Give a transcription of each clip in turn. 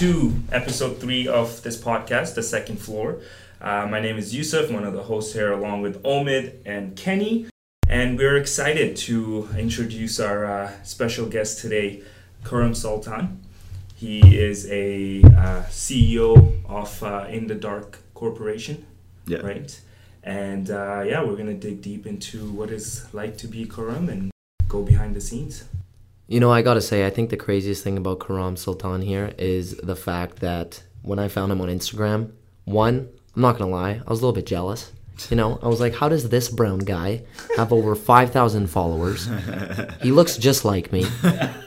to episode three of this podcast, The Second Floor. Uh, my name is Yusuf, one of the hosts here, along with Omid and Kenny. And we're excited to introduce our uh, special guest today, Khurram Sultan. He is a uh, CEO of uh, In the Dark Corporation, Yeah. right? And uh, yeah, we're gonna dig deep into what it's like to be Khurram and go behind the scenes. You know, I gotta say, I think the craziest thing about Khurram Sultan here is the fact that when I found him on Instagram, one, I'm not gonna lie, I was a little bit jealous. You know, I was like, how does this brown guy have over 5,000 followers? He looks just like me.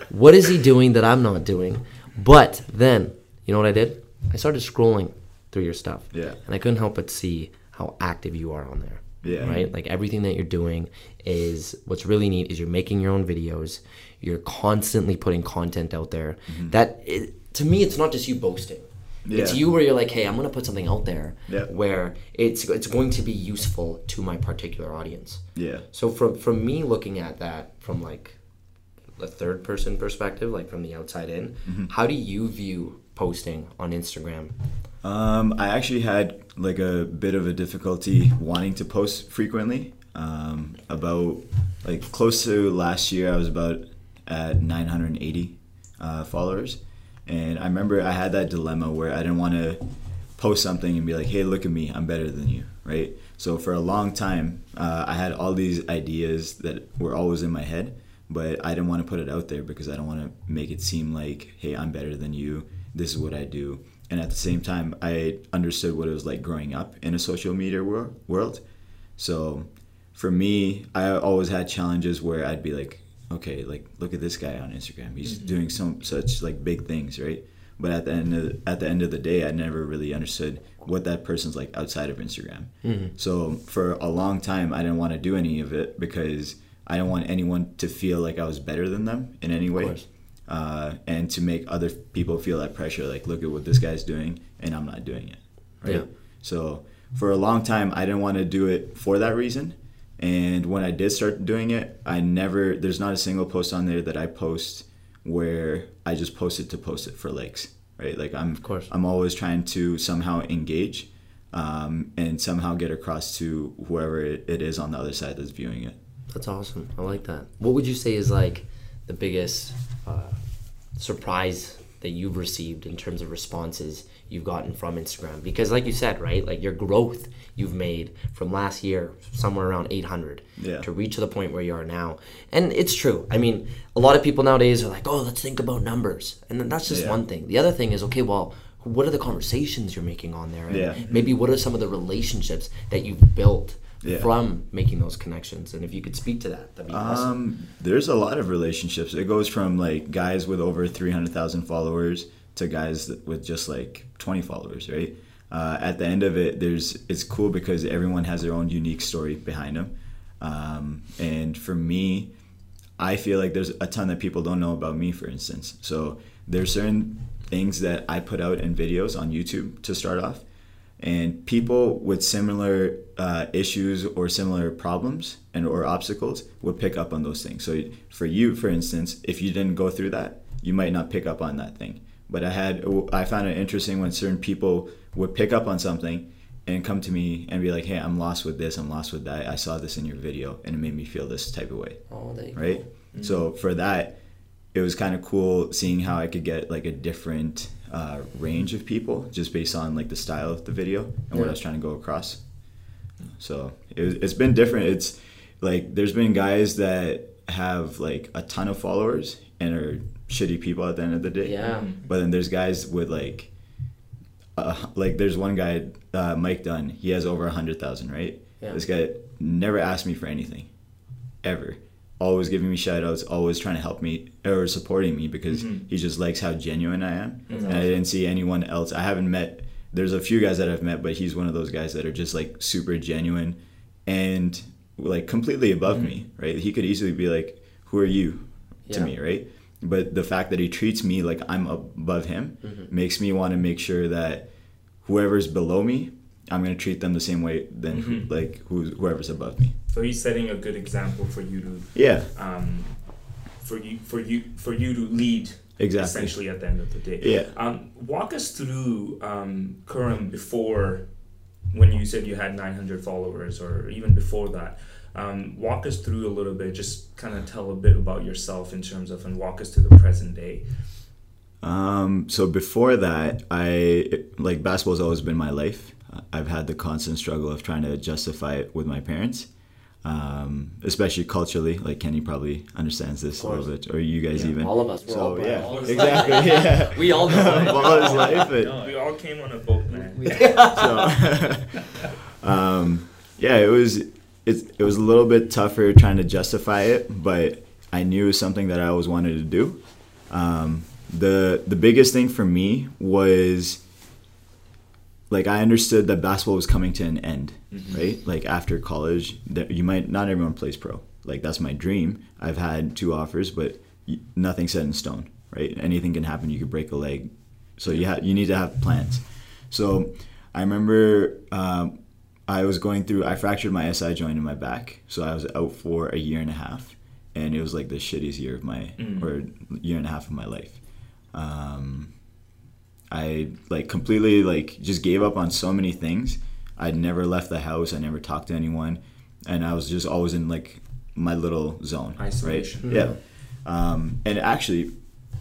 What is he doing that I'm not doing? But then, you know what I did? I started scrolling through your stuff. Yeah. And I couldn't help but see how active you are on there. Yeah. Right? Like everything that you're doing is what's really neat is you're making your own videos. You're constantly putting content out there. That it, to me, it's not just you boasting. It's you where you're like, hey, I'm gonna put something out there Yeah. where it's it's going to be useful to my particular audience. Yeah. So from from me looking at that from like a third person perspective, like from the outside in, how do you view posting on Instagram? Um, I actually had like a bit of a difficulty wanting to post frequently. Um, about like close to last year, I was about at 980 uh, followers, and I remember I had that dilemma where I didn't want to post something and be like, "Hey, look at me, I'm better than you," right? So for a long time, uh, I had all these ideas that were always in my head, but I didn't want to put it out there because I don't want to make it seem like, "Hey, I'm better than you. This is what I do." And at the same time, I understood what it was like growing up in a social media wor- world. So for me, I always had challenges where I'd be like, okay, like look at this guy on Instagram. He's doing some such like big things, right? But at the end of at the end of the day, I never really understood what that person's like outside of Instagram. So for a long time, I didn't want to do any of it because I didn't want anyone to feel like I was better than them in any way. Uh, and to make other people feel that pressure, like look at what this guy's doing, and I'm not doing it, right? Yeah. So for a long time, I didn't want to do it for that reason. And when I did start doing it, I never, there's not a single post on there that I post where I just post it to post it for likes, right? Like I'm, of course. I'm always trying to somehow engage um, and somehow get across to whoever it, it is on the other side that's viewing it. That's awesome. I like that. What would you say is like the biggest uh, surprise that you've received in terms of responses you've gotten from Instagram? Because, like you said, right, like your growth you've made from last year, somewhere around 800, Yeah. to reach to the point where you are now. And it's true. I mean, a lot of people nowadays are like, oh, let's think about numbers. And then that's just Yeah. one thing. The other thing is, okay, well, what are the conversations you're making on there? And Yeah. Maybe what are some of the relationships that you've built Yeah. from making those connections? And if you could speak to that, that'd be awesome. Um, there's a lot of relationships. It goes from like guys with over 300,000 followers to guys with just like 20 followers, right? Uh, at the end of it, there's it's cool because everyone has their own unique story behind them. Um, and for me, I feel like there's a ton that people don't know about me, for instance. So there's certain things that I put out in videos on YouTube to start off, and people with similar uh, issues or similar problems and or obstacles would pick up on those things. So for you, for instance, if you didn't go through that, you might not pick up on that thing. But I had I found it interesting when certain people would pick up on something and come to me and be like, "Hey, I'm lost with this. I'm lost with that. I saw this in your video, and it made me feel this type of way." Oh, there you go. right? So for that, it was kind of cool seeing how I could get like a different uh, range of people just based on like the style of the video and what I was trying to go across. So it, it's been different. It's like there's been guys that have like a ton of followers and are shitty people at the end of the day. Yeah. But then there's guys with like, uh, like there's one guy, uh, Mike Dunn. He has over a hundred thousand, right? Yeah. This guy never asked me for anything, ever. Always giving me shout outs, always trying to help me or supporting me because he just likes how genuine I am. And I didn't see anyone else. I haven't met. There's a few guys that I've met, but he's one of those guys that are just like super genuine and like completely above me, right? He could easily be like, "Who are you?" to Yeah. me, right? But the fact that he treats me like I'm above him makes me want to make sure that whoever's below me, I'm gonna treat them the same way than who, like who's whoever's above me. So he's setting a good example for you to Yeah, um, for you for you for you to lead Exactly. essentially at the end of the day. Yeah. Um, walk us through um, Khurram before when you said you had 900 followers or even before that. Um, walk us through a little bit, just kind of tell a bit about yourself in terms of, and walk us to the present day. Um, so before that, I like basketball's always been my life. I've had the constant struggle of trying to justify it with my parents, um, especially culturally. Like Kenny probably understands this a little bit, or you guys Yeah, even. all of us, we're all So yeah, brothers. exactly. Yeah, We all know. Ball is life. It, We all came on a boat, man. so um, yeah it was it, it was a little bit tougher trying to justify it but i knew it was something that i always wanted to do. Um, the the biggest thing for me was like i understood that basketball was coming to an end right? Like after college that you might not everyone plays pro. Like that's my dream. I've had two offers but nothing set in stone right? Anything can happen. You could break a leg. So you have you need to have plans. So I remember um, I was going through. I fractured my SI joint in my back, so I was out for a year and a half, and it was like the shittiest year of my or year and a half of my life. Um, I like completely like just gave up on so many things. I'd never left the house. I never talked to anyone, and I was just always in like my little zone. Isolation. Right? Yeah. Um, and actually,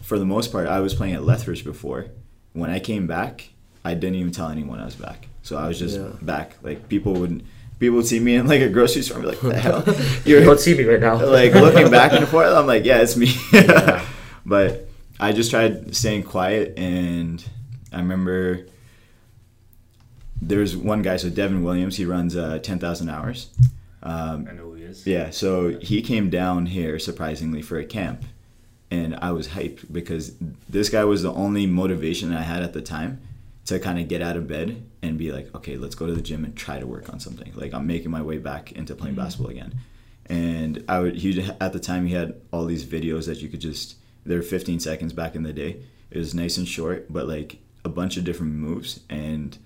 for the most part, I was playing at Lethbridge before. When I came back, I didn't even tell anyone I was back. So I was just Yeah. back. Like people would people would see me in like a grocery store and be like, "The hell?" You're Don't see me right now. like looking back and forth. I'm like, "Yeah, it's me." Yeah. but I just tried staying quiet, and I remember there's one guy. So Devin Williams, he runs uh, ten thousand hours. Um, I know who he is. yeah, so he came down here surprisingly for a camp, and I was hyped because this guy was the only motivation I had at the time to kind of get out of bed and be like, okay, let's go to the gym and try to work on something. Like I'm making my way back into playing mm-hmm. basketball again, and I would. He at the time he had all these videos that you could just. They're 15 seconds back in the day. It was nice and short, but like a bunch of different moves and.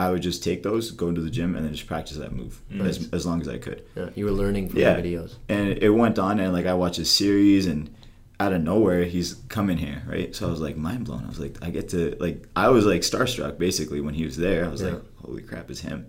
I would just take those, go into the gym, and then just practice that move mm-hmm. as, as long as I could Yeah, you were learning from Yeah. the videos. and it went on and like i watched a series and out of nowhere he's coming here right? So i was like mind blown. I was like i get to like i was like starstruck basically when he was there. I was Yeah. like holy crap it's him.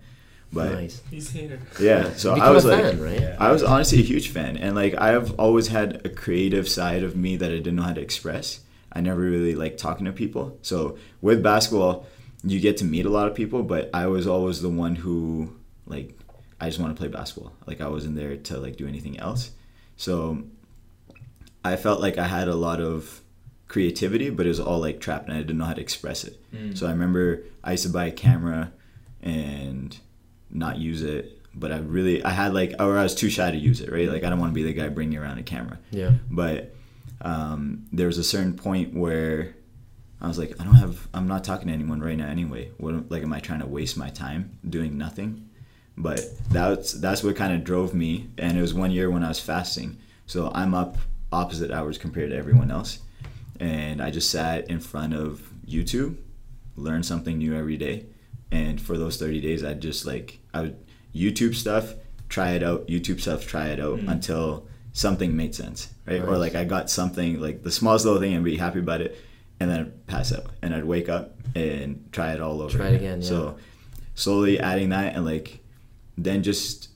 But nice. He's here. yeah so i was a like fan, right? I was honestly a huge fan. And like i've always had a creative side of me that i didn't know how to express. I never really liked talking to people. So with basketball you get to meet a lot of people but i was always the one who like i just want to play basketball. Like i wasn't there to like do anything else. So i felt like i had a lot of creativity but it was all like trapped and i didn't know how to express it so i remember i used to buy a camera and not use it but i really i had like or i was too shy to use it right like i don't want to be the guy bringing around a camera Yeah. but um, there was a certain point where I was like, I don't have, I'm not talking to anyone right now anyway. What, like, am I trying to waste my time doing nothing? But that's that's what kind of drove me. And it was one year when I was fasting, so I'm up opposite hours compared to everyone else. And I just sat in front of YouTube, learned something new every day. And for those 30 days, I'd just like, I would YouTube stuff, try it out, YouTube stuff, try it out mm. until something made sense, right? Or like I got something, like the smallest little thing and be happy about it, and then I'd pass out. And I'd wake up and try it all over. Try it again, So slowly adding that and like then just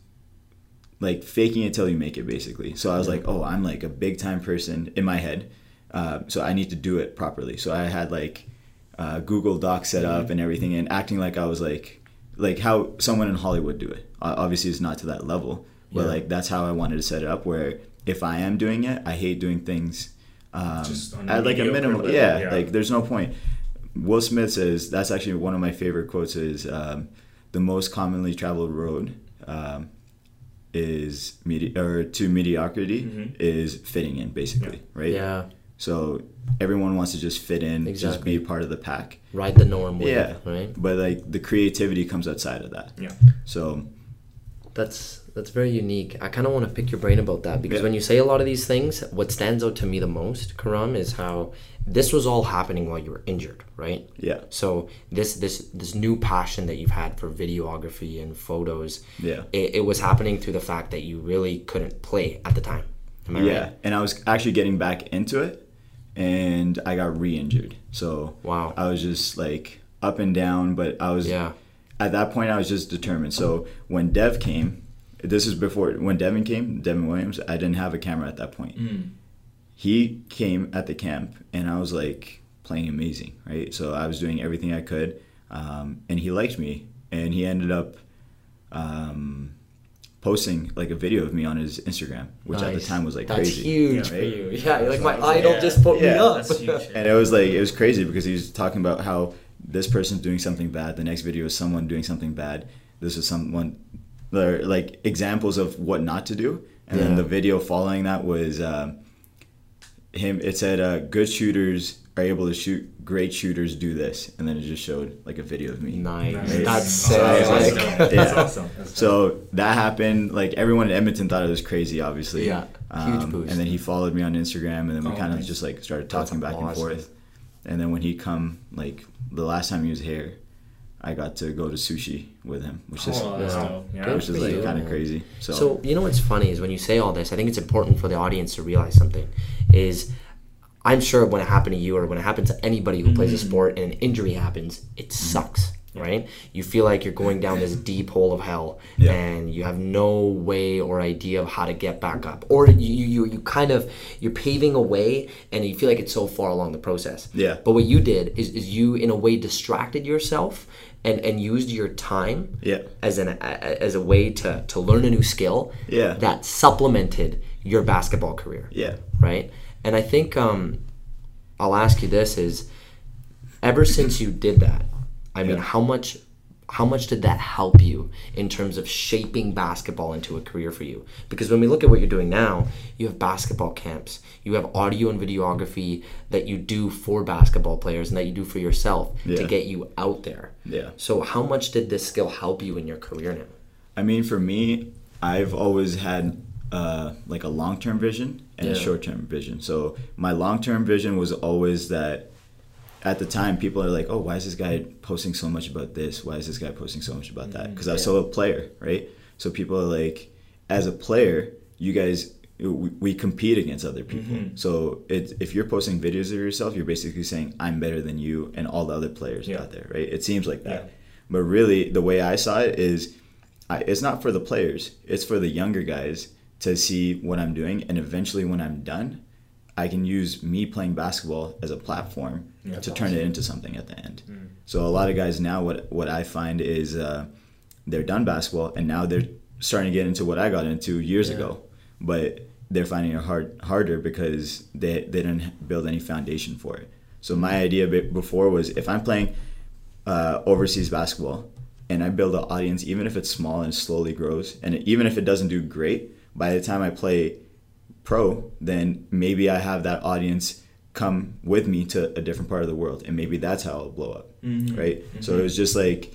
like faking it till you make it basically. So I was like, oh, I'm like a big time person in my head. Uh, so I need to do it properly. So I had like uh, Google Docs set up and everything, and acting like I was like like how someone in Hollywood do it. Obviously, it's not to that level, but Yeah. like that's how I wanted to set it up. Where if I am doing it, I hate doing things um, at like a minimum. Yeah, yeah. like there's no point. Will Smith says that's actually one of my favorite quotes. Is um, the most commonly traveled road um, is medi- or to mediocrity Mhm. is fitting in, basically, right? Yeah. So everyone wants to just fit in, just be part of the pack. Ride the norm Yeah. right? But like the creativity comes outside of that. Yeah. So That's that's very unique. I kind of want to pick your brain about that because Yeah. when you say a lot of these things, what stands out to me the most, Khurram, is how this was all happening while you were injured, right? yeah, So this this this new passion that you've had for videography and photos, yeah, it, it was happening through the fact that you really couldn't play at the time. Am I yeah. right? And I was actually getting back into it, and I got re-injured. So Wow. I was just like up and down, but I was Yeah. at that point I was just determined. So when Dev came, this is before when Devin came, Devin Williams, I didn't have a camera at that point. Mm. He came at the camp and I was like playing amazing, right? So I was doing everything I could, um, and he liked me, and he ended up um, posting like a video of me on his Instagram, which at the time was like That's crazy. huge Yeah, for you. Yeah, you're like my Yeah. idol just put me up. And it was like it was crazy because he was talking about how this person's doing something bad the next video is someone doing something bad this is someone or, like examples of what not to do and then the video following that was um, him it said uh, good shooters are able to shoot great shooters do this and then it just showed like a video of me Nice. Right? That's So sick. I was like- awesome. That's yeah. awesome. That's so that happened like everyone in edmonton thought it was crazy obviously Yeah, huge Um, boost. and then he followed me on instagram and then we Oh, kind of nice. just like started That's talking back and forth and then when he come like the last time he was here i got to go to sushi with him which is Oh, that's Yeah. dope. Yeah. Which is like kind of crazy so, So you know what's funny is when you say all this, I think it's important for the audience to realize something. Is I'm sure when it happened to you or when it happens to anybody who plays a mm-hmm. sport and an injury happens, it mm-hmm. sucks, right? You feel like you're going down this deep hole of hell Yeah. and you have no way or idea of how to get back up, or you you you kind of you're paving a way and you feel like it's so far along the process. Yeah. But what you did is is you in a way distracted yourself and and used your time yeah. as an a- as a way to to learn a new skill Yeah. that supplemented your basketball career. Yeah. Right? And i think um i'll ask you this is ever since you did that i mean Yeah. how much how much did that help you in terms of shaping basketball into a career for you? Because when we look at what you're doing now you have basketball camps you have audio and videography that you do for basketball players and that you do for yourself to get you out there yeah so how much did this skill help you in your career now? I mean, for me, I've always had uh, like a long term vision and a short term vision. So my long term vision was always that at the time people are like, oh, why is this guy posting so much about this? Why is this guy posting so much about that? Because I was still a player, right? So people are like, as a player, you guys. We, we compete against other people. So it, if you're posting videos of yourself, you're basically saying I'm better than you and all the other players Yeah. out there, right? It seems like that. Yeah. But really, the way I saw it is, I, it's not for the players. It's for the younger guys to see what I'm doing, and eventually, when I'm done, I can use me playing basketball as a platform Yeah. to turn it into something at the end. Mm. So a lot of guys now, what what I find is uh, they're done basketball, and now they're starting to get into what I got into years ago, but they're finding it hard harder because they they didn't build any foundation for it. So my idea before was if I'm playing uh, overseas basketball and I build an audience, even if it's small and slowly grows, and even if it doesn't do great, by the time I play pro, then maybe I have that audience come with me to a different part of the world, and maybe that's how it'll blow up, Mhm. right? So it was just like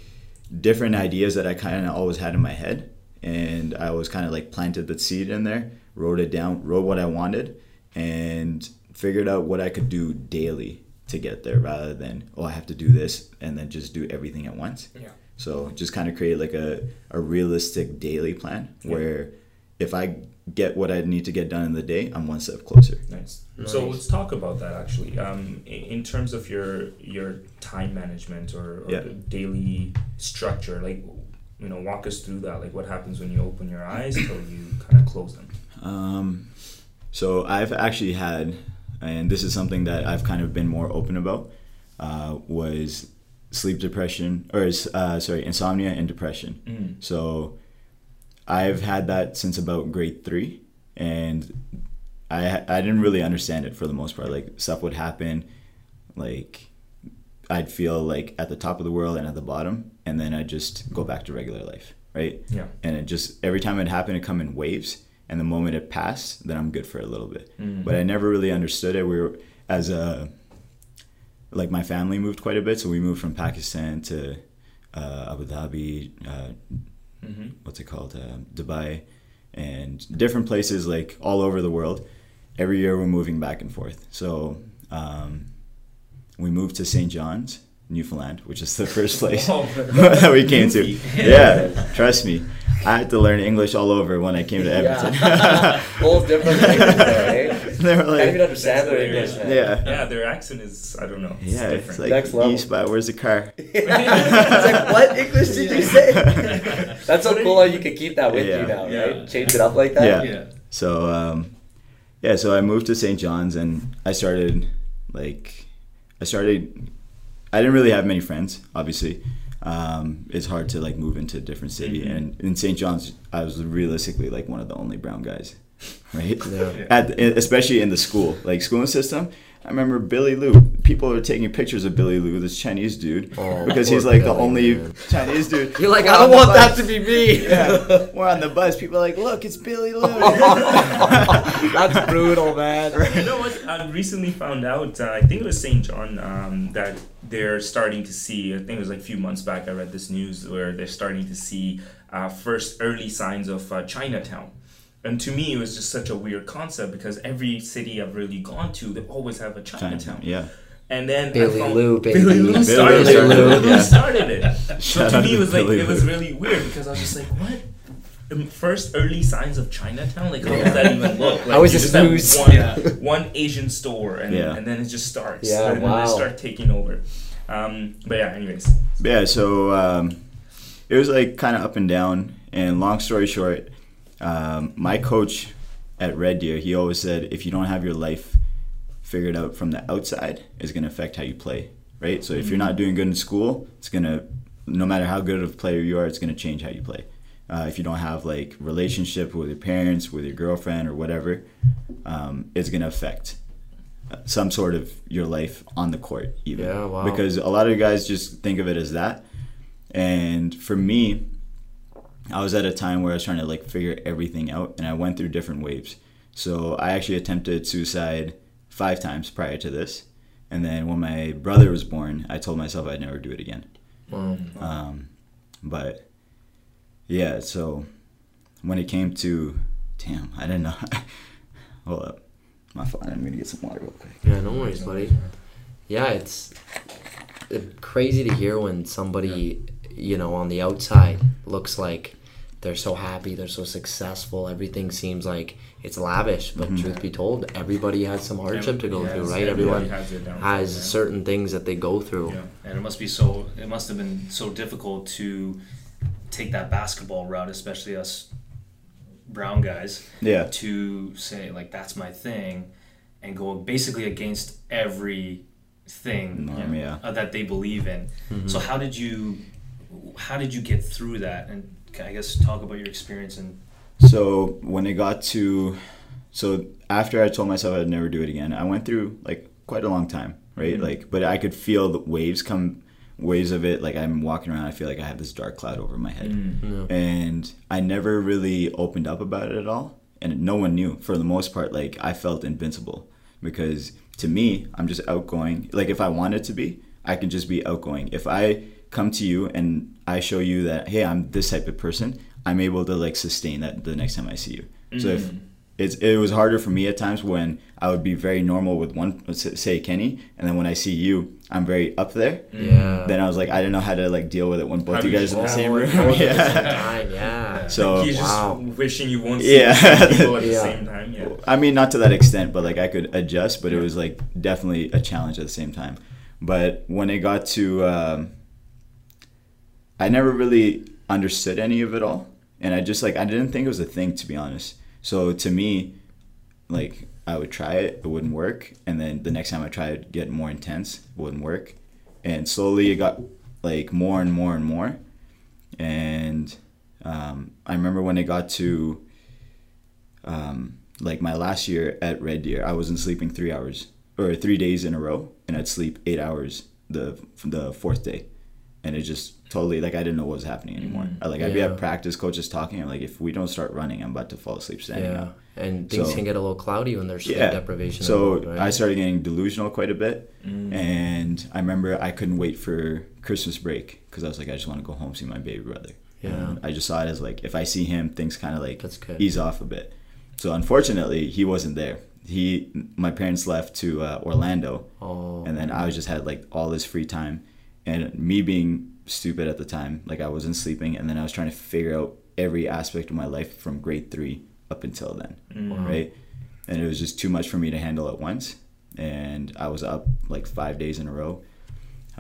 different ideas that I kind of always had in my head, and I was kind of like planted the seed in there, wrote it down, wrote what I wanted, and figured out what I could do daily to get there, rather than oh I have to do this and then just do everything at once. Yeah. So just kind of create like a, a realistic daily plan where if I get what I need to get done in the day, I'm one step closer. Nice. So let's talk about that actually. Um, in terms of your your time management or, or Yeah. daily structure, like you know, walk us through that. Like what happens when you open your eyes till you kind of close them. Um, so I've actually had, and this is something that I've kind of been more open about, uh, was sleep depression or uh, sorry insomnia and depression. Mm. So I've had that since about grade three, and I I didn't really understand it for the most part. Like stuff would happen, like I'd feel like at the top of the world and at the bottom, and then I'd just go back to regular life, right? Yeah. And it just every time it happened, it come in waves, and the moment it passed, then I'm good for a little bit. Mhm. But I never really understood it. We were as a like my family moved quite a bit, so we moved from Pakistan to uh, Abu Dhabi, uh, Mhm. what's it called, uh, Dubai, and different places like all over the world. Every year we're moving back and forth. So um, we moved to St. John's, Newfoundland, which is the first place that we came to. Yeah, trust me. I had to learn English all over when I came to Edmonton. Whole different language there, eh? they were I can't even like, understand their English. man. yeah, Yeah, their accent is I don't know. It's yeah, it's different. like Next level. east by where's the car? it's like, what English did you say? That's so cool how you- you can keep that with Yeah. you now, Yeah. right? Change it up like that. Yeah. Yeah. So um, yeah, so I moved to St. John's and I started like I started. I didn't really have many friends, obviously. Um, it's hard to like move into a different city, Mhm. and in St. John's, I was realistically like one of the only brown guys, right? Yeah. At especially in the school, like schooling system. I remember Billy Lou. People are taking pictures of Billy Lou, this Chinese dude, Oh, because he's like the only man. Chinese dude. You're like, We're I don't want bus. that to be me. Yeah, we're on the bus. People are like, look, it's Billy Lou. That's brutal, man. You know what? I recently found out. Uh, I think it was St. John um, that they're starting to see. I think it was like a few months back. I read this news where they're starting to see uh, first early signs of uh, Chinatown. And to me, it was just such a weird concept because every city I've really gone to, they always have a Chinatown. yeah. And then Billy found- Lou, baby. Billy Lou started Lou, it. Billy Lou started it. So to me, it was like it was really weird because I was just like, what? Um, First early signs of Chinatown, like how does that even look? Like, How is you this just have news? One, Yeah. one Asian store, and, Yeah. and then it just starts. Yeah, and then wow. they start taking over. Um, but yeah, anyways. Yeah, so um, it was like kind of up and down. And long story short, um, my coach at Red Deer, he always said, if you don't have your life figured out from the outside, it's going to affect how you play, right? So if you're not doing good in school, it's going to, no matter how good of a player you are, it's going to change how you play. Uh, if you don't have like relationship with your parents, with your girlfriend, or whatever, um, it's going to affect uh, some sort of your life on the court even. Yeah, wow. because a lot of you guys just think of it as that. And for me i was at a time where i was trying to like figure everything out and i went through different waves. So i actually attempted suicide five times prior to this. And then when my brother was born i told myself i'd never do it again. Wow. um, but yeah so when it came to damn i didn't know hold up my phone i'm gonna get some water real quick Yeah, no worries, buddy. Yeah, it's crazy to hear when somebody, you know, on the outside looks like they're so happy, they're so successful, everything seems like it's lavish. But mm-hmm. truth be told, everybody has some hardship to go Yes, through, right? Everyone has has certain things that they go through. Yeah. And it must be so. It must have been so difficult to take that basketball route, especially us brown guys, yeah to say like that's my thing, and go basically against every thing Norm, yeah. uh, that they believe in. So how did you, how did you get through that? And I guess talk about your experience and So when it got to, so after I told myself I'd never do it again, I went through like quite a long time, right? Mhm. Like, but I could feel the waves come, waves of it. Like I'm walking around, I feel like I have this dark cloud over my head, Mm. Yeah. and I never really opened up about it at all, and no one knew. For the most part, like I felt invincible because to me, I'm just outgoing. Like if I wanted to be, I can just be outgoing. If I come to you and I show you that, hey, I'm this type of person, I'm able to like sustain that the next time I see you. So if Mm. It's it was harder for me at times when I would be very normal with one, say Kenny, and then when I see you, I'm very up there. Yeah. Then I was like, I didn't know how to like deal with it when both How you guys in the same room. both at the same yeah. yeah. So You're just Wow. wishing you won't see Yeah. people at the Yeah. same time. Yeah. I mean, not to that extent, but like I could adjust, but it was like definitely a challenge at the same time. But when it got to, um, I never really understood any of it all, and I just like I didn't think it was a thing to be honest. So to me, like I would try it, it wouldn't work, and then the next time I tried, it'd get more intense, it wouldn't work, and slowly it got like more and more and more, and um, I remember when it got to um, like my last year at Red Deer, I wasn't sleeping three hours or three days in a row, and I'd sleep eight hours the the fourth day, and it just totally like I didn't know what was happening anymore. Mm. I, like I'd be at practice, coaches talking. I'm like, if we don't start running, I'm about to fall asleep standing Yeah. up. And things So- can get a little cloudy when there's sleep Yeah. deprivation. So involved, right? I started getting delusional quite a bit, Mm. and I remember I couldn't wait for Christmas break because I was like, I just want to go home see my baby brother. Yeah. And I just saw it as like if I see him, things kind of like ease off a bit. So unfortunately, he wasn't there. He, my parents left to uh, Orlando, Oh. and then I just had like all this free time, and me being stupid at the time, like I wasn't sleeping, and then I was trying to figure out every aspect of my life from grade three up until then, Mm. right? and it was just too much for me to handle at once. And I was up like five days in a row.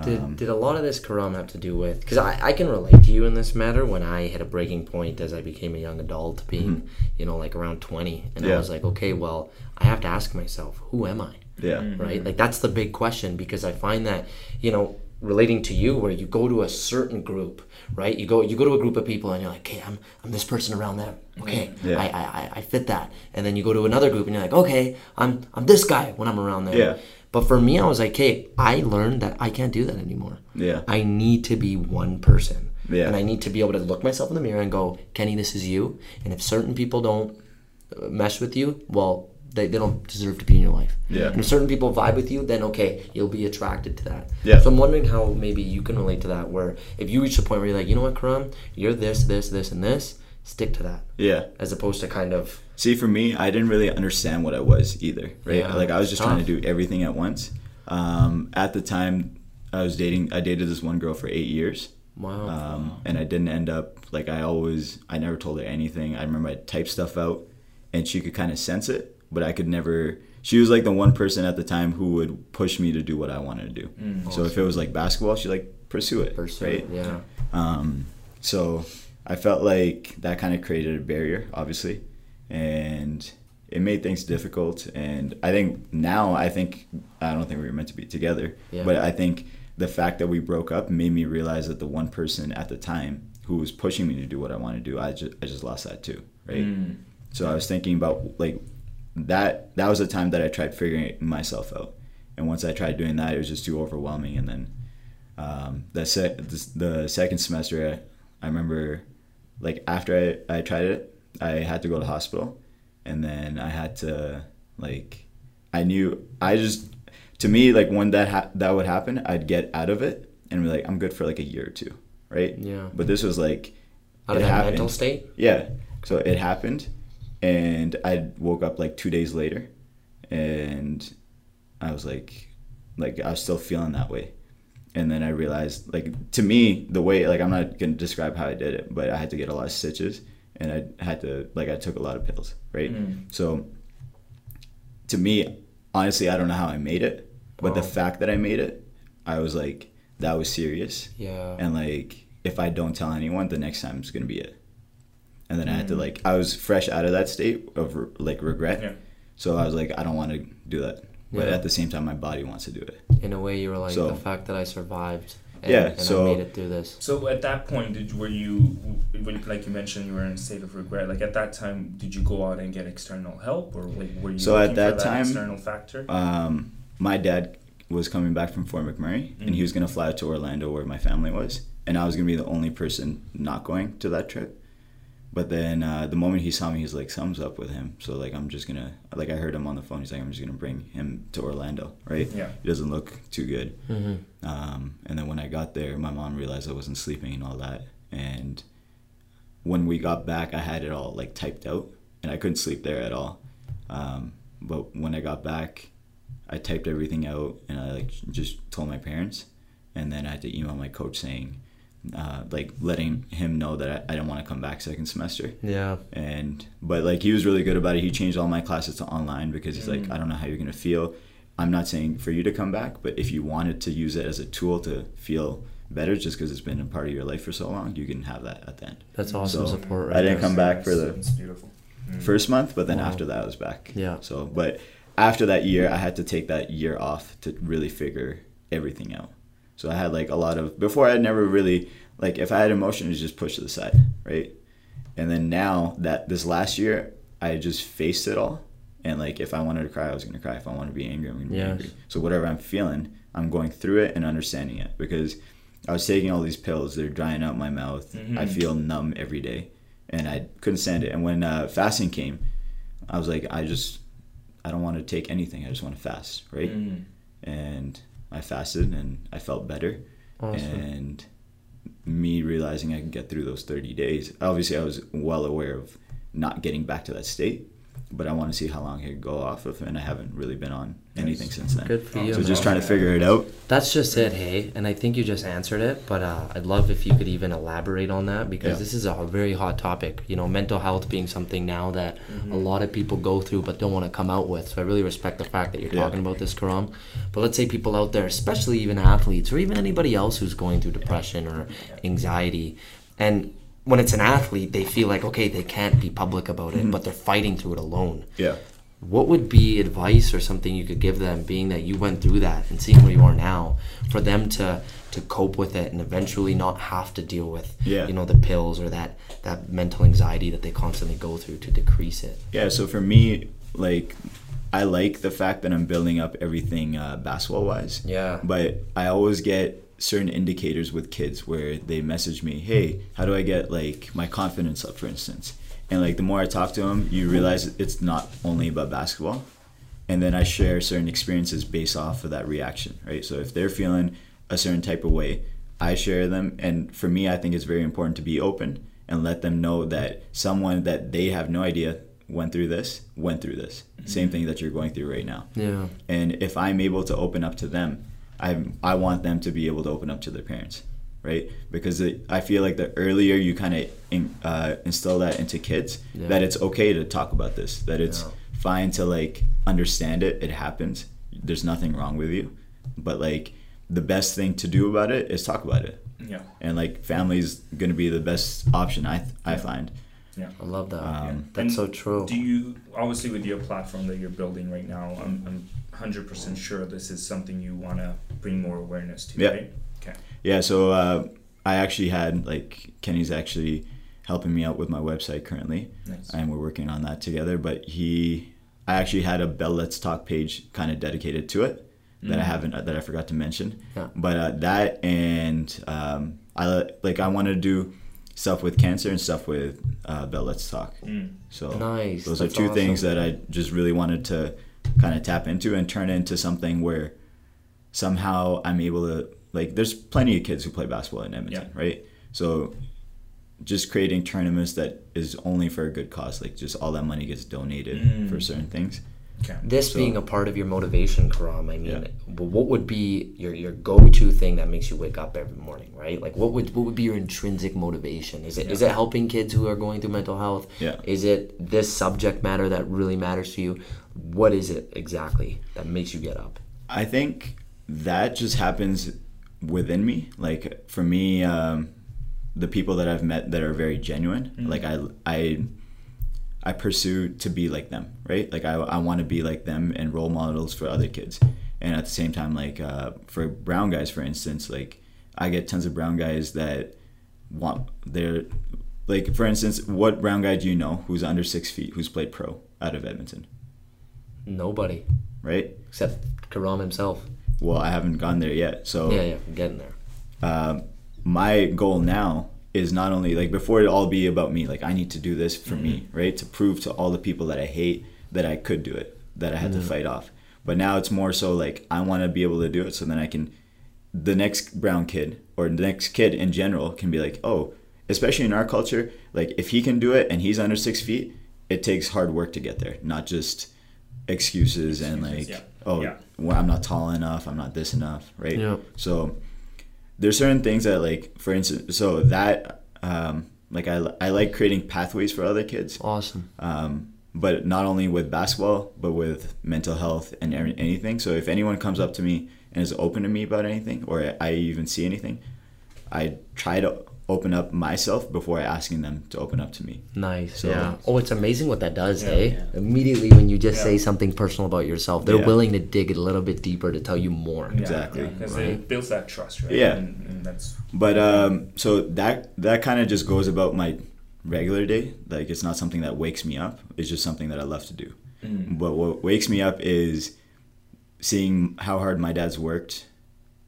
Did, Um, did a lot of this Khurram have to do with? Because I, I can relate to you in this matter when I hit a breaking point as I became a young adult, being, you know, like around 20. And I Mm-hmm. Was like, okay, well, I have to ask myself, who am I? yeah, Right? Like, that's the big question because I find that, you know, relating to you where you go to a certain group right you go you go to a group of people and you're like okay i'm, I'm this person around them okay Yeah. I, I I- i fit that and then you go to another group and you're like okay i'm i'm this guy when i'm around them Yeah. but for me i was like hey i learned that i can't do that anymore Yeah. i need to be one person Yeah. and i need to be able to look myself in the mirror and go kenny this is you and if certain people don't uh, mesh with you well they, they don't deserve to be in your life Yeah. and if certain people vibe with you then okay you'll be attracted to that Yeah. so i'm wondering how maybe you can relate to that where if you reach the point where you're like you know what khurram you're this this this and this stick to that yeah. as opposed to kind of See, for me, I didn't really understand what I was either, right? Yeah, like I was just trying to do everything at once. Um, at the time, I was dating. I dated this one girl for eight years, wow um, and I didn't end up like I always. I never told her anything. I remember I typed stuff out, and she could kind of sense it, but I could never. She was like the one person at the time who would push me to do what I wanted to do. So if it was like basketball, she like pursue it, Pursue right? it, yeah Um, so I felt like that kind of created a barrier, obviously, and it made things difficult. And I think now, I think I don't think we were meant to be together, Yeah. but I think the fact that we broke up made me realize that the one person at the time who was pushing me to do what I want to do, I just I just lost that too, right? So I was thinking about like that. That was the time that I tried figuring myself out, and once I tried doing that, it was just too overwhelming. And then um, the se- the, the second semester, I, I remember like after I, I tried it, I had to go to the hospital, and then I had to like I knew I just to me like when that ha- that would happen, I'd get out of it and be like I'm good for like a year or two, right? Yeah. But this was like out of it that happened. mental state Yeah. So it happened, and I woke up like two days later, and I was like, like I was still feeling that way, and then I realized, like to me, the way like I'm not gonna describe how I did it, but I had to get a lot of stitches, and I had to like I took a lot of pills, right? Mm. So to me, honestly, I don't know how I made it, but the fact that I made it, I was like, that was serious. Yeah. And like if I don't tell anyone, the next time is gonna be it. And then I had to like I was fresh out of that state of re- like regret, Yeah. so I was like I don't want to do that, but Yeah. at the same time my body wants to do it. in a way you were like So- the fact that i survived and, Yeah, and so- i made it through this So at that point, did were you, when- like you mentioned, you were in a state of regret. Like at that time, did you go out and get external help, or like were you So at looking for that time, external factor? Um, my dad was coming back from Fort McMurray, and he was gonna fly out to Orlando where my family was, and I was gonna be the only person not going to that trip. But then uh, the moment he saw me, he's like, "Something's up with him." So like, I'm just gonna like I heard him on the phone. He's like, "I'm just gonna bring him to Orlando." Right? Yeah. He doesn't look too good. hmm Um, and then when I got there, my mom realized I wasn't sleeping and all that. And when we got back, I had it all like typed out, and I couldn't sleep there at all. Um, but when I got back, I typed everything out, and I like just told my parents, and then I had to email my coach saying, uh, like letting him know that I, I didn't want to come back second semester yeah and but like he was really good about it he changed all my classes to online because he's Mm. like i don't know how you're going to feel i'm not saying for you to come back but if you wanted to use it as a tool to feel better just because it's been a part of your life for so long you can have that at the end that's awesome So, support Right I didn't come back for the- beautiful. Mm. first month but then Wow. after that i was back Yeah. so but after that year i had to take that year off to really figure everything out so i had like a lot of before i never really like if i had emotion emotions just push to the side right? And then now that this last year i just faced it all. And like if i wanted to cry i was going to cry. If i wanted to be angry i'm going to be angry. So whatever i'm feeling i'm going through it and understanding it. Because i was taking all these pills. They're drying out my mouth. I Mhm. feel numb every day. And i couldn't stand it. And when uh, fasting came i was like i just i don't want to take anything. I just want to fast right? Mm. and i fasted and i felt better awesome and me realizing I can get through those 30 days. Obviously, I was well aware of not getting back to that state, but I want to see how long I could go off of, and I haven't really been on anything since then. Good for you. So man. just trying to figure it out. That's just it, hey. And I think you just answered it, but uh, I'd love if you could even elaborate on that because Yeah. this is a very hot topic. You know, mental health being something now that Mm-hmm. a lot of people go through but don't want to come out with. So I really respect the fact that you're Yeah. talking about this, Khurram. But let's say people out there, especially even athletes or even anybody else who's going through depression or anxiety, and when it's an athlete, they feel like okay, they can't be public about Mm-hmm. it, but they're fighting through it alone. Yeah. What would be advice or something you could give them, being that you went through that and seeing where you are now, for them to to cope with it and eventually not have to deal with, Yeah. you know, the pills or that that mental anxiety that they constantly go through to decrease it. Yeah, so for me, like, I like the fact that I'm building up everything uh, basketball wise. Yeah. But I always get certain indicators with kids where they message me, hey, how do I get, like, my confidence up, for instance? And, like, the more I talk to them, you realize it's not only about basketball. And then I share certain experiences based off of that reaction, right? So if they're feeling a certain type of way, I share them. And for me, I think it's very important to be open and let them know that someone that they have no idea went through this, went through this. Same mm-hmm. thing that you're going through right now. Yeah. And if I'm able to open up to them, I I want them to be able to open up to their parents, right? Because it, I feel like the earlier you kind of in, uh, instill that into kids, Yeah. that it's okay to talk about this, that it's Yeah. fine to like understand it. It happens. There's nothing wrong with you, but like the best thing to do about it is talk about it. Yeah. And like family's gonna be the best option I I find. Yeah. I love that. Um, That's And so true. Do you obviously with your platform that you're building right now? I'm I'm hundred percent sure this is something you want to bring more awareness to. Yeah. Right. Okay. Yeah, so uh, I actually had like Kenny's actually helping me out with my website currently, Nice. and we're working on that together. But he, I actually had a Bell Let's Talk page kind of dedicated to it that I haven't that I forgot to mention. Mm. Yeah. But uh, that and um, I like I want to do stuff with cancer and stuff with uh, Bell Let's Talk. Mm. So Nice, those that's are two things that I just really wanted to kind of tap into and turn into something where somehow I'm able to like. There's plenty of kids who play basketball in Edmonton, right? So just creating tournaments that is only for a good cause, like just all that money gets donated Mm. for certain things. Okay. this So- being a part of your motivation, Khurram, I mean, Yeah. what would be your, your go-to thing that makes you wake up every morning, right? Like, what would what would be your intrinsic motivation? Is it is it helping kids who are going through mental health? Yeah. Is it this subject matter that really matters to you? What is it exactly that makes you get up? I think that just happens within me. Like for me, um, the people that I've met that are very genuine, like I, I, I pursue to be like them, right? Like I, I want to be like them and role models for other kids. And at the same time, like uh, for brown guys, for instance, like I get tons of brown guys that want they're like for instance, what brown guy do you know who's under six feet who's played pro out of Edmonton, Nobody right? except Khurram himself. Well, I haven't gone there yet, so Yeah, yeah, I'm getting there. um, my goal now is not only like before it all be about me like i need to do this for me right? To prove to all the people that i hate that i could do it that i had to fight off. But now it's more so like i want to be able to do it so then i can the next brown kid or the next kid in general can be like oh especially in our culture like if he can do it and he's under six feet it takes hard work to get there not just excuses and like yeah. oh Yeah. well, i'm not tall enough i'm not this enough right Yeah. so there's certain things that like for instance so that um like i, I like creating pathways for other kids Awesome. um but not only with basketball but with mental health and anything so if anyone comes up to me and is open to me about anything or i even see anything i try to open up myself before asking them to open up to me Nice. So- yeah. Oh, it's amazing what that does, Yeah. hey? Yeah. Immediately when you just Yeah. say something personal about yourself, they're Yeah. willing to dig a little bit deeper to tell you more. Yeah, Exactly. Because Right. it builds that trust, right? Yeah. And, and that's but um so that that kind of just goes about my regular day like it's not something that wakes me up it's just something that i love to do Mm. but what wakes me up is seeing how hard my dad's worked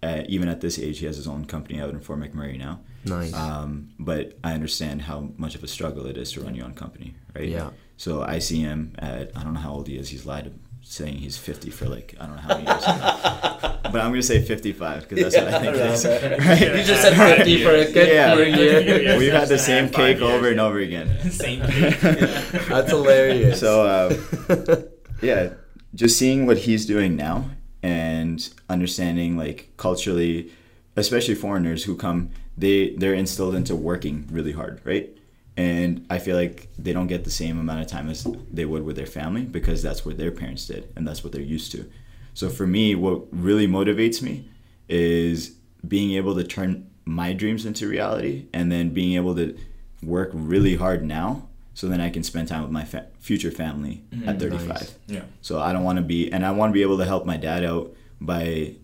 uh, even at this age he has his own company out in fort mcmurray now Nice. um, but i understand how much of a struggle it is to run your own company right Yeah. so i see him at i don't know how old he is he's lied to saying he's 50 for like I don't know how many years. but I'm gonna say 55 because that's what I think. it is. Right? You just said 50 for a good Yeah. for a year. Yeah. We've had the same add five cake over and over again. Same cake. That's hilarious. So uh, yeah, just seeing what he's doing now and understanding like culturally, especially foreigners who come, they they're instilled into working really hard, right? And I feel like they don't get the same amount of time as they would with their family because that's what their parents did and that's what they're used to. So for me, what really motivates me is being able to turn my dreams into reality and then being able to work really hard now so then I can spend time with my fa- future family at 35. nice. yeah. So I don't want to be, and I want to be able to help my dad out by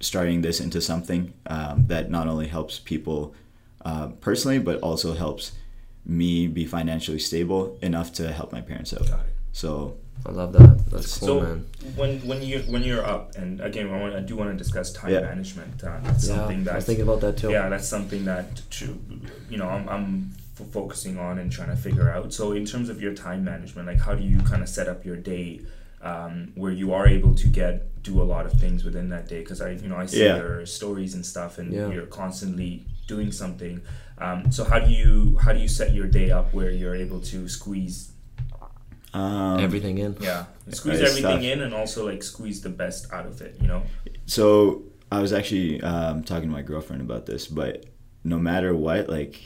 starting this into something um, that not only helps people uh, personally, but also helps me be financially stable enough to help my parents out. Got it. So I love that. That's cool, so man. when when you when you're up, and again, I, want, I do want to discuss time Yeah. management. Uh, that's Yeah, something I that was thinking about that too. yeah, that's something that to, you know I'm, I'm f- focusing on and trying to figure out. So in terms of your time management, like how do you kind of set up your day um, where you are able to get do a lot of things within that day? Because I you know I see Yeah. your stories and stuff, and Yeah. you're constantly doing something. Um, so how do you how do you set your day up where you're able to squeeze um, Everything in. yeah squeeze everything tough. in and also like squeeze the best out of it? You know. So I was actually um, talking to my girlfriend about this, but no matter what, like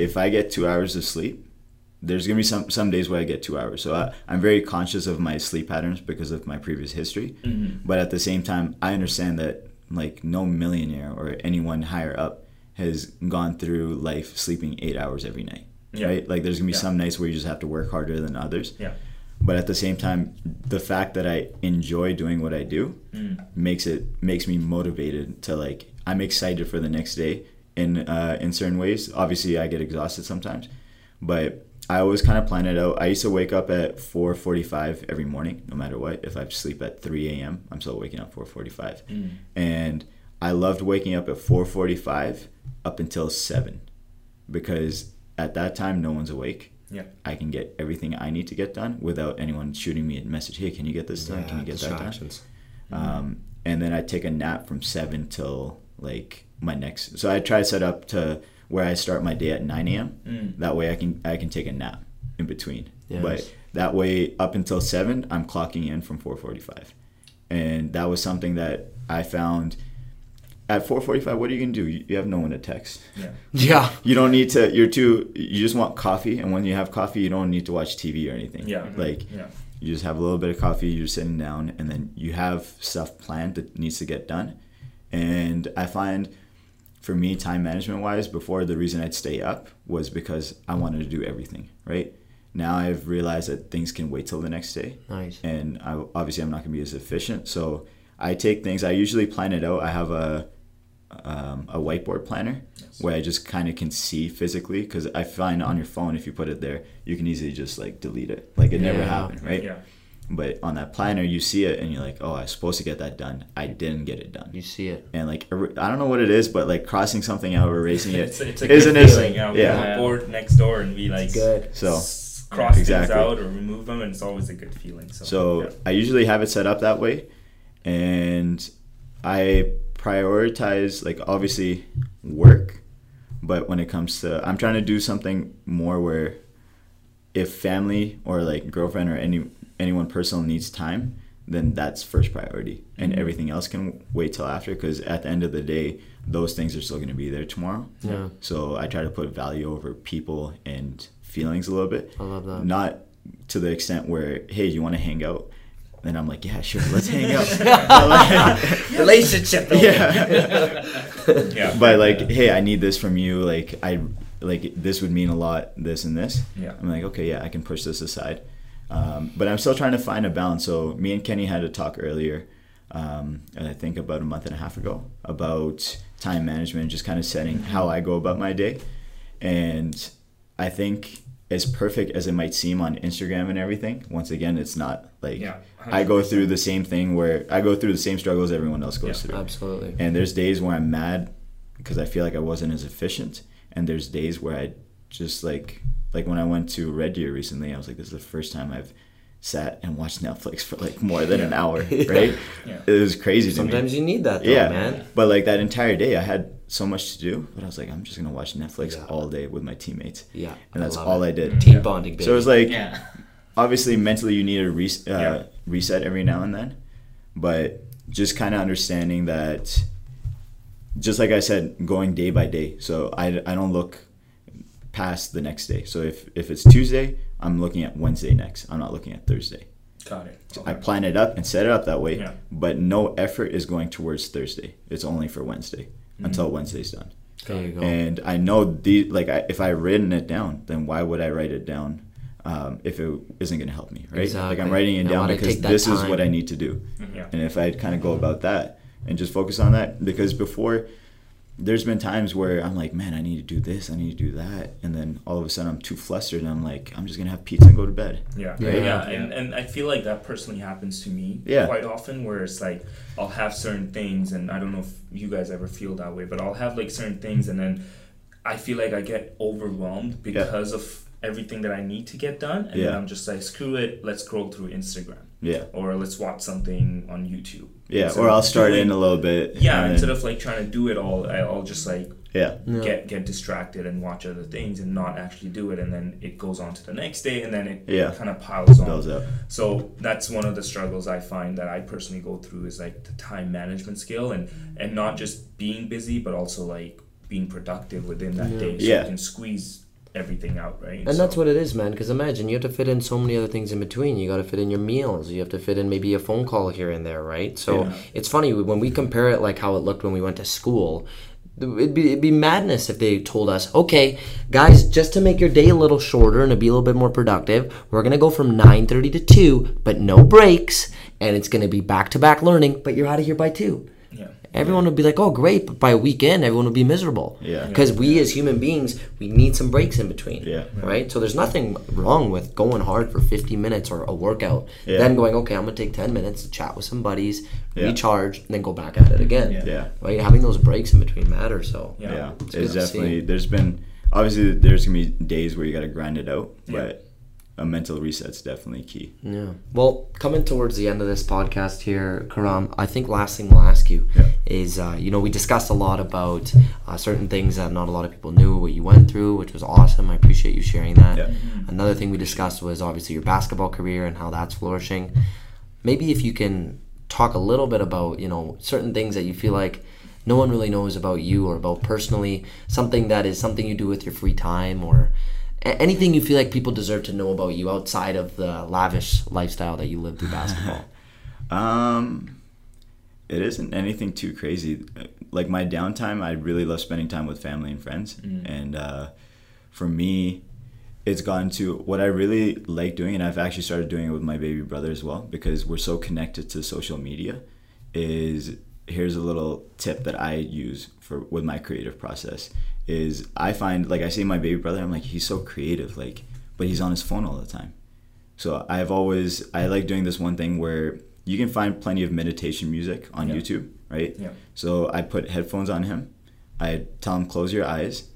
if I get two hours of sleep, there's gonna be some some days where I get two hours. So I, I'm very conscious of my sleep patterns because of my previous history. Mm-hmm. But at the same time, I understand that like no millionaire or anyone higher up has gone through life sleeping eight hours every night. Yeah. Right? Like there's gonna be Yeah. some nights where you just have to work harder than others. Yeah. But at the same time, the fact that I enjoy doing what I do Mm. makes it makes me motivated to like I'm excited for the next day in uh, in certain ways. Obviously, I get exhausted sometimes, but I always kind of plan it out. I used to wake up at 4:45 every morning, no matter what. If I sleep at 3 a.m., I'm still waking up 4:45, Mm. and I loved waking up at 4:45 up until seven, because at that time no one's awake. Yeah. I can get everything I need to get done without anyone shooting me a message. Hey, can you get this done? can you get that done? um, and then I take a nap from seven till like my next. So I try to set up to where I start my day at nine a.m. Mm. That way I can I can take a nap in between. Yes. But that way up until seven, I'm clocking in from four forty-five, and that was something that I found. At 4:45, what are you gonna do? You you have no one to text. Yeah. Yeah. You don't need to. You're too. You just want coffee, and when you have coffee, you don't need to watch TV or anything. Yeah. Like Yeah. you just have a little bit of coffee you're sitting down and then you have stuff planned that needs to get done and i find for me time management wise before the reason i'd stay up was because i wanted to do everything right? Now i've realized that things can wait till the next day. Nice. and I, obviously i'm not going to be as efficient. So i take things i usually plan it out. I have a um, a whiteboard planner Yes. where i just kind of can see physically because i find on your phone if you put it there you can easily just like delete it. Like it never happened right? Yeah. But on that planner you see it and you're like oh i was supposed to get that done i didn't get it done You see it. and like i don't know what it is but like crossing something out or erasing it It's, it's a isn't good it feeling. Yeah. yeah Yeah. Board next door and be like Good. so cross Exactly. things out or remove them, and it's always a good feeling. So. So yeah. I usually have it set up that way, and I prioritize like obviously work, but when it comes to I'm trying to do something more where if family or like girlfriend or any anyone personal needs time, then that's first priority, and Mhm. everything else can wait till after. Because at the end of the day, those things are still going to be there tomorrow. Yeah. So I try to put value over people and feelings a little bit I love that. not to the extent where hey you want to hang out and i'm like yeah sure let's hang out Relationship. yeah yeah. but like hey i need this from you like i like this would mean a lot this and this Yeah. i'm like okay yeah i can push this aside um, but i'm still trying to find a balance so me and kenny had a talk earlier um, i think about a month and a half ago about time management just kind of setting how i go about my day and i think as perfect as it might seem on instagram and everything once again it's not like Yeah. i go through the same thing where i go through the same struggles everyone else goes Yeah. through Absolutely. and there's days where I'm mad because I feel like I wasn't as efficient. And there's days where I just like like when I went to Red Deer recently, I was like, this is the first time I've sat and watched Netflix for like more than an hour, right? Yeah. It was crazy to Sometimes me. you need that, though, yeah, man. But like that entire day, I had so much to do, but I was like, I'm just gonna watch Netflix Yeah. all day with my teammates, Yeah, and that's love all it. I did. Team bonding, baby. So it was like, Yeah. obviously mentally you need a res- uh, Yeah. reset every now and then but just kind of understanding that just like i said going day by day so i, I don't look past the next day. So if, if it's tuesday i'm looking at wednesday next. I'm not looking at thursday. Got it. i plan it up and set it up that way Yeah. but no effort is going towards thursday. It's only for wednesday until wednesday's done. There you go. and I know the like I, if I written it down, then why would I write it down um, if it isn't going to help me, right? Like I'm writing it And down because take that this is what I need to do, Yeah. and if I kind of go about that and just focus on that, because before there's been times where I'm like, man, I need to do this, I need to do that, and then all of a sudden I'm too flustered, and I'm like, I'm just gonna have pizza and go to bed. Yeah, Yeah. yeah, And, and I feel like that personally happens to me Yeah. quite often, where it's like I'll have certain things, and I don't know if you guys ever feel that way, but I'll have like certain things, and then I feel like I get overwhelmed because of everything that I need to get done, and then I'm just like, screw it, let's scroll through Instagram, Yeah, or let's watch something on YouTube. yeah, Instead or I'll start doing- in a little bit. Yeah, instead then- of like trying to do it all, I- I'll just like yeah, Yeah. get get distracted and watch other things and not actually do it, and then it goes on to the next day, and then it Yeah. kind of piles on. builds up. So that's one of the struggles I find that I personally go through is like the time management skill and and not just being busy but also like being productive within that day so Yeah. you can squeeze everything out, right? And so. that's what it is, man. Because imagine you have to fit in so many other things in between. You got to fit in your meals. You have to fit in maybe a phone call here and there, right? So yeah. it's funny when we compare it like how it looked when we went to school. It'd be, it'd be madness if they told us, okay, guys, just to make your day a little shorter and to be a little bit more productive, we're gonna go from 9:30 to 2, but no breaks, and it's gonna be back-to-back learning, but you're out of here by 2 Everyone would be like, "Oh, great!" But by a weekend, everyone would be miserable. Yeah. Because we, as human beings, we need some breaks in between. Yeah. Right. So there's nothing wrong with going hard for 50 minutes or a workout, Yeah. then going, "Okay, I'm gonna take 10 minutes to chat with some buddies, Yeah. recharge, and then go back at it again." Yeah. Yeah. Right. Having those breaks in between matter. So. Yeah. yeah, It's it's, definitely there's been obviously there's gonna be days where you gotta grind it out Yeah. but a mental reset's definitely key Yeah. Well, coming towards the end of this podcast here, Khurram, I think last thing we'll ask you Yeah. is, uh, you know, we discussed a lot about uh, certain things that not a lot of people knew what you went through, which was awesome. I appreciate you sharing that. Yeah. Another thing we discussed was obviously your basketball career and how that's flourishing. Maybe if you can talk a little bit about, you know, certain things that you feel like no one really knows about you or about personally, something that is something you do with your free time or anything you feel like people deserve to know about you outside of the lavish lifestyle that you live through basketball. um it isn't anything too crazy. Like my downtime i really love spending time with family and friends. And uh, for me it's gotten to what i really like doing and i've actually started doing it with my baby brother as well because we're so connected to social media is here's a little tip that I use for with my creative process is I find like I see my baby brother I'm like he's so creative like but he's on his phone all the time. So I've always I like doing this one thing where you can find plenty of meditation music on Yeah. YouTube, right? Yeah. So I put headphones on him. I tell him close your eyes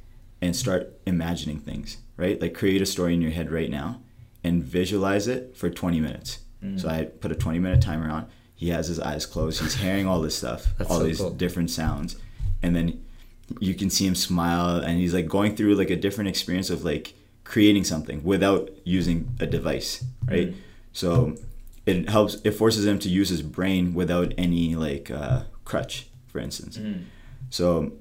and start imagining things, right? Like create a story in your head right now and visualize it for 20 minutes. Mm. So I put a 20 minute timer on. He has his eyes closed. He's hearing all this stuff, all so these cool. different sounds. And then you can see him smile and he's like going through like a different experience of like creating something without using a device, right? Mm. So it helps it forces him to use his brain without any like uh, crutch, for instance. Mm. So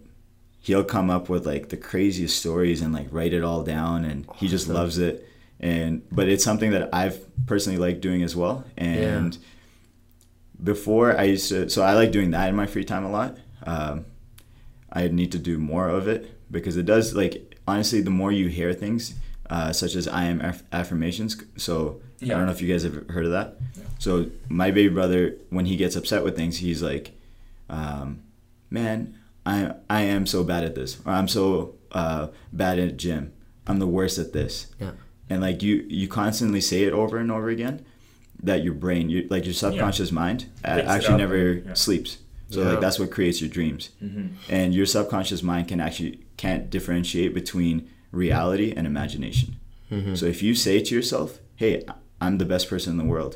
he'll come up with like the craziest stories and like write it all down and he just loves it and but it's something that I've personally liked doing as well and before I used to so I like doing that in my free time a lot um, I need to do more of it because it does like honestly the more you hear things uh, such as I am aff- affirmations so I don't know if you guys have heard of that. Yeah. so my baby brother when he gets upset with things he's like um, man I, I am so bad at this or I'm so uh, bad at gym. I'm the worst at this. Yeah. and like you you constantly say it over and over again that your brain you like your subconscious mind Picks actually never yeah. sleeps so Yeah. like that's what creates your dreams Mm-hmm. and your subconscious mind can actually can't differentiate between reality and imagination Mhm. so if you say to yourself hey I'm the best person in the world.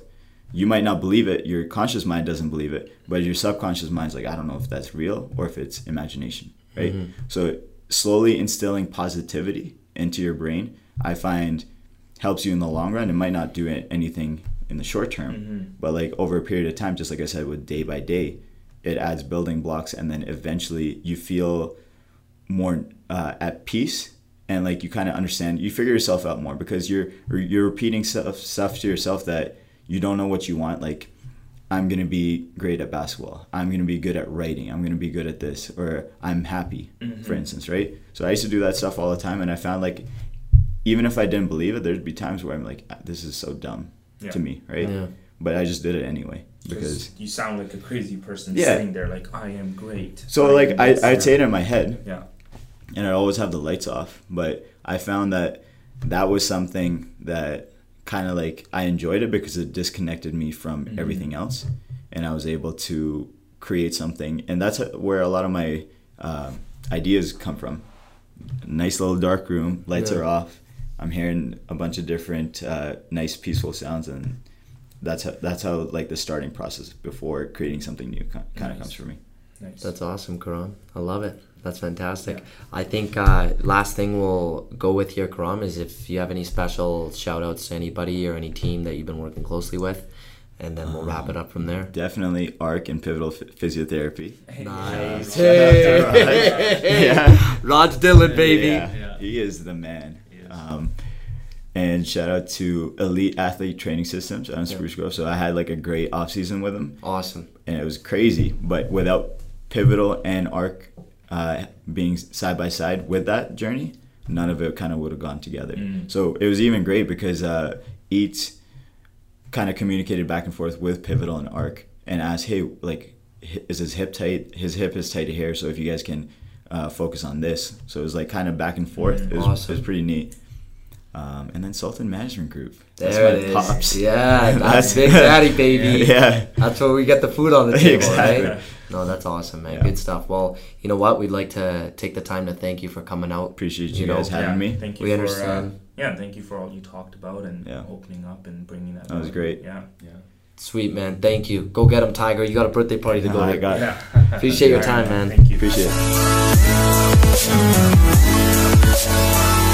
You might not believe it. Your conscious mind doesn't believe it, but your subconscious mind's like, I don't know if that's real or if it's imagination, right? So slowly instilling positivity into your brain, I find helps you in the long run. It might not do anything in the short term, but like over a period of time, just like I said, with day by day, it adds building blocks, and then eventually you feel more uh, at peace and like you kind of understand you figure yourself out more because you're you're repeating stuff stuff to yourself that you don't know what you want like i'm going to be great at basketball. I'm going to be good at writing. I'm going to be good at this or i'm happy for instance right? So i used to do that stuff all the time and i found like even if i didn't believe it there'd be times where i'm like "Ah, this is so dumb Yeah. to me right? Yeah. but i just did it anyway because you sound like a crazy person Yeah. sitting there like I am great. so I like I I'd say it in my head Yeah. and I always have the lights off. But I found that that was something that kind of like I enjoyed it because it disconnected me from Mhm. everything else, and I was able to create something, and that's where a lot of my uh, ideas come from. Nice little dark room, lights Yeah. are off. I'm hearing a bunch of different uh, nice, peaceful sounds, and that's how, that's how like the starting process before creating something new kind of comes for me. Nice. That's awesome, Khurram. I love it. That's fantastic. Yeah. I think uh, last thing we'll go with here, Khurram, is if you have any special shout outs to anybody or any team that you've been working closely with, and then we'll wrap it up from there. Definitely ARC and Pivotal Ph- Physiotherapy. Nice. Hey. Yeah. Raj Dillon, baby. Yeah, Yeah. he is the man. He is. Um, and shout out to Elite Athlete Training Systems out in Spruce Grove. So I had like a great off season with them, Awesome. and it was crazy. But without Pivotal and ARC uh, being side by side with that journey, none of it kind of would have gone together. Mm. So it was even great because uh, each kind of communicated back and forth with Pivotal and Arc and asked, hey, like, is his hip tight? His hip is tight here, so if you guys can uh, focus on this. So it was like kind of back and forth. Mm, it, was, awesome. it was pretty neat. Um, and then Sultan Management Group. That's There my it is. pops. Yeah, that's Big Daddy, baby. yeah. That's where we get the food on the table, Exactly. right? No, that's awesome, man. Yeah. Good stuff. Well, you know what? We'd like to take the time to thank you for coming out. Appreciate you, You know, guys having yeah, me. Thank you We for, understand. Uh, yeah, thank you for all you talked about and Yeah. opening up and bringing that. That was great. Yeah. Yeah. Sweet, man. Thank you. Go get him, Tiger. You got a birthday party to go I to. got it. Yeah. Appreciate your All right, time, man. Thank you. Appreciate it.